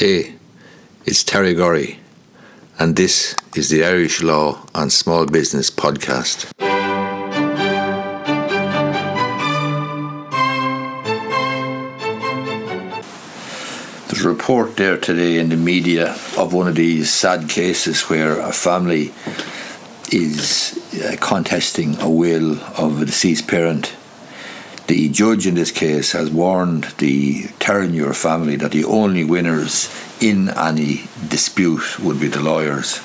Hey, it's Terry Gorry, and this is the Irish Law and Small Business Podcast. There's a report there today in the media of one of these sad cases where a family is uh, contesting a will of a deceased parent the judge in this case has warned the Terenure family that the only winners in any dispute would be the lawyers.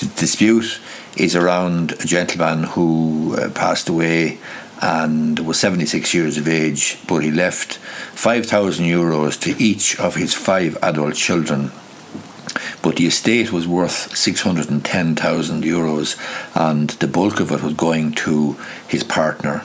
The dispute is around a gentleman who uh, passed away and was 76 years of age, but he left 5,000 euros to each of his five adult children. But the estate was worth 610,000 euros, and the bulk of it was going to his partner.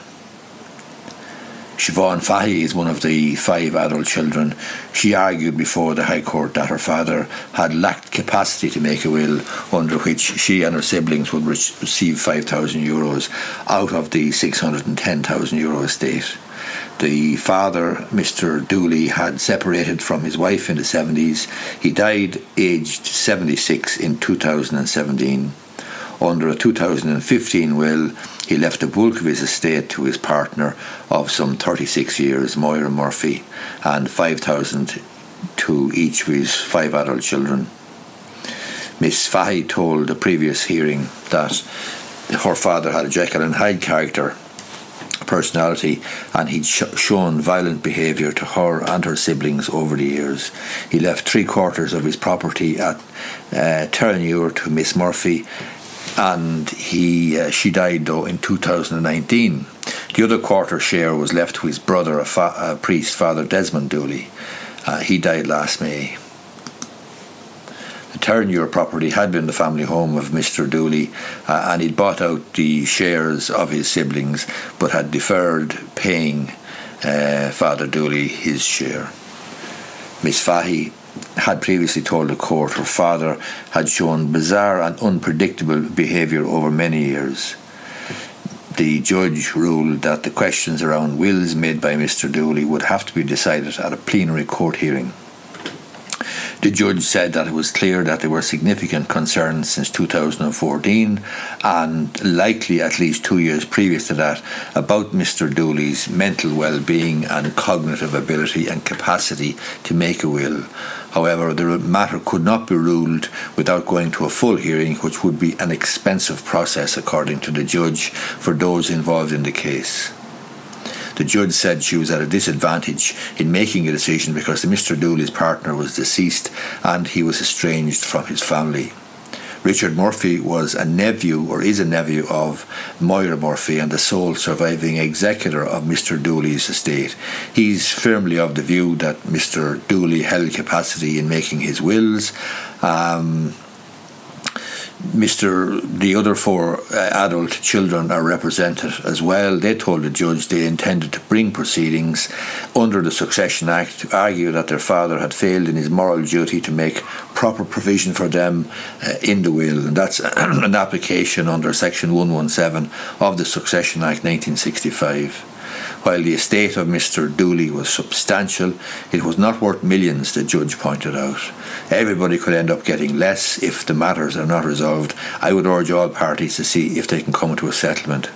Siobhan Fahy is one of the five adult children. She argued before the High Court that her father had lacked capacity to make a will under which she and her siblings would receive 5,000 euros out of the 610,000 euro estate. The father, Mr. Dooley, had separated from his wife in the 70s. He died aged 76 in 2017. Under a 2015 will, he left the bulk of his estate to his partner of some 36 years, Moira Murphy, and 5,000 to each of his five adult children. Miss Fahy told the previous hearing that her father had a Jekyll and Hyde character personality and he'd sh- shown violent behaviour to her and her siblings over the years. He left three quarters of his property at uh, to Miss Murphy and he uh, she died though in 2019. The other quarter share was left to his brother, a, fa- a priest, Father Desmond Dooley. Uh, he died last May. The Terenure property had been the family home of Mr. Dooley, uh, and he'd bought out the shares of his siblings, but had deferred paying uh, Father Dooley his share. Miss Fahy had previously told the court her father had shown bizarre and unpredictable behaviour over many years. The judge ruled that the questions around wills made by Mr. Dooley would have to be decided at a plenary court hearing. The judge said that it was clear that there were significant concerns since 2014 and likely at least two years previous to that about Mr. Dooley's mental well being and cognitive ability and capacity to make a will. However, the matter could not be ruled without going to a full hearing, which would be an expensive process, according to the judge, for those involved in the case. The judge said she was at a disadvantage in making a decision because Mr. Dooley's partner was deceased and he was estranged from his family. Richard Murphy was a nephew or is a nephew of Moira Murphy and the sole surviving executor of Mr. Dooley's estate. He's firmly of the view that Mr. Dooley held capacity in making his wills. Um, Mr. The other four uh, adult children are represented as well. They told the judge they intended to bring proceedings under the Succession Act to argue that their father had failed in his moral duty to make proper provision for them uh, in the will, and that's an application under Section 117 of the Succession Act 1965. While the estate of Mr. Dooley was substantial, it was not worth millions, the judge pointed out. Everybody could end up getting less if the matters are not resolved. I would urge all parties to see if they can come to a settlement.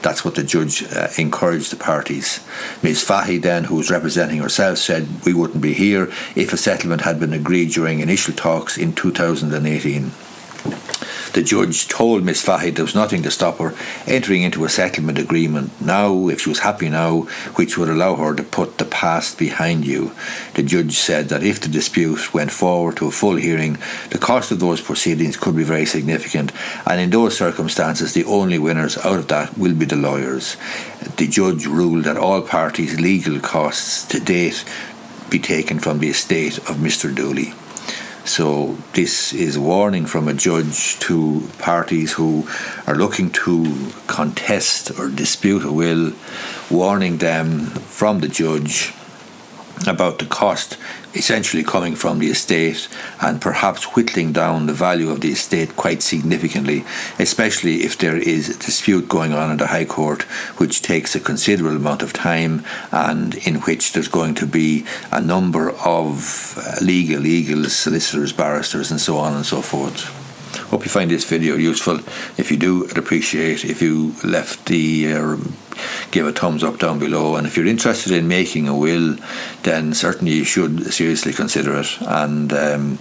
That's what the judge uh, encouraged the parties. Ms. Fahy, then, who was representing herself, said we wouldn't be here if a settlement had been agreed during initial talks in 2018. The judge told Miss Fahy there was nothing to stop her entering into a settlement agreement now, if she was happy now, which would allow her to put the past behind you. The judge said that if the dispute went forward to a full hearing, the cost of those proceedings could be very significant, and in those circumstances, the only winners out of that will be the lawyers. The judge ruled that all parties' legal costs to date be taken from the estate of Mr. Dooley. So this is a warning from a judge to parties who are looking to contest or dispute a will, warning them from the judge about the cost essentially coming from the estate and perhaps whittling down the value of the estate quite significantly, especially if there is a dispute going on in the High Court which takes a considerable amount of time and in which there's going to be a number of uh, legal eagles, solicitors, barristers, and so on and so forth. Hope you find this video useful. If you do, I'd appreciate if you left the uh, give a thumbs up down below. And if you're interested in making a will, then certainly you should seriously consider it and. Um,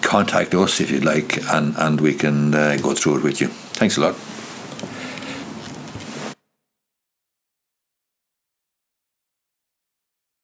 contact us if you'd like, and, and we can uh, go through it with you. Thanks a lot.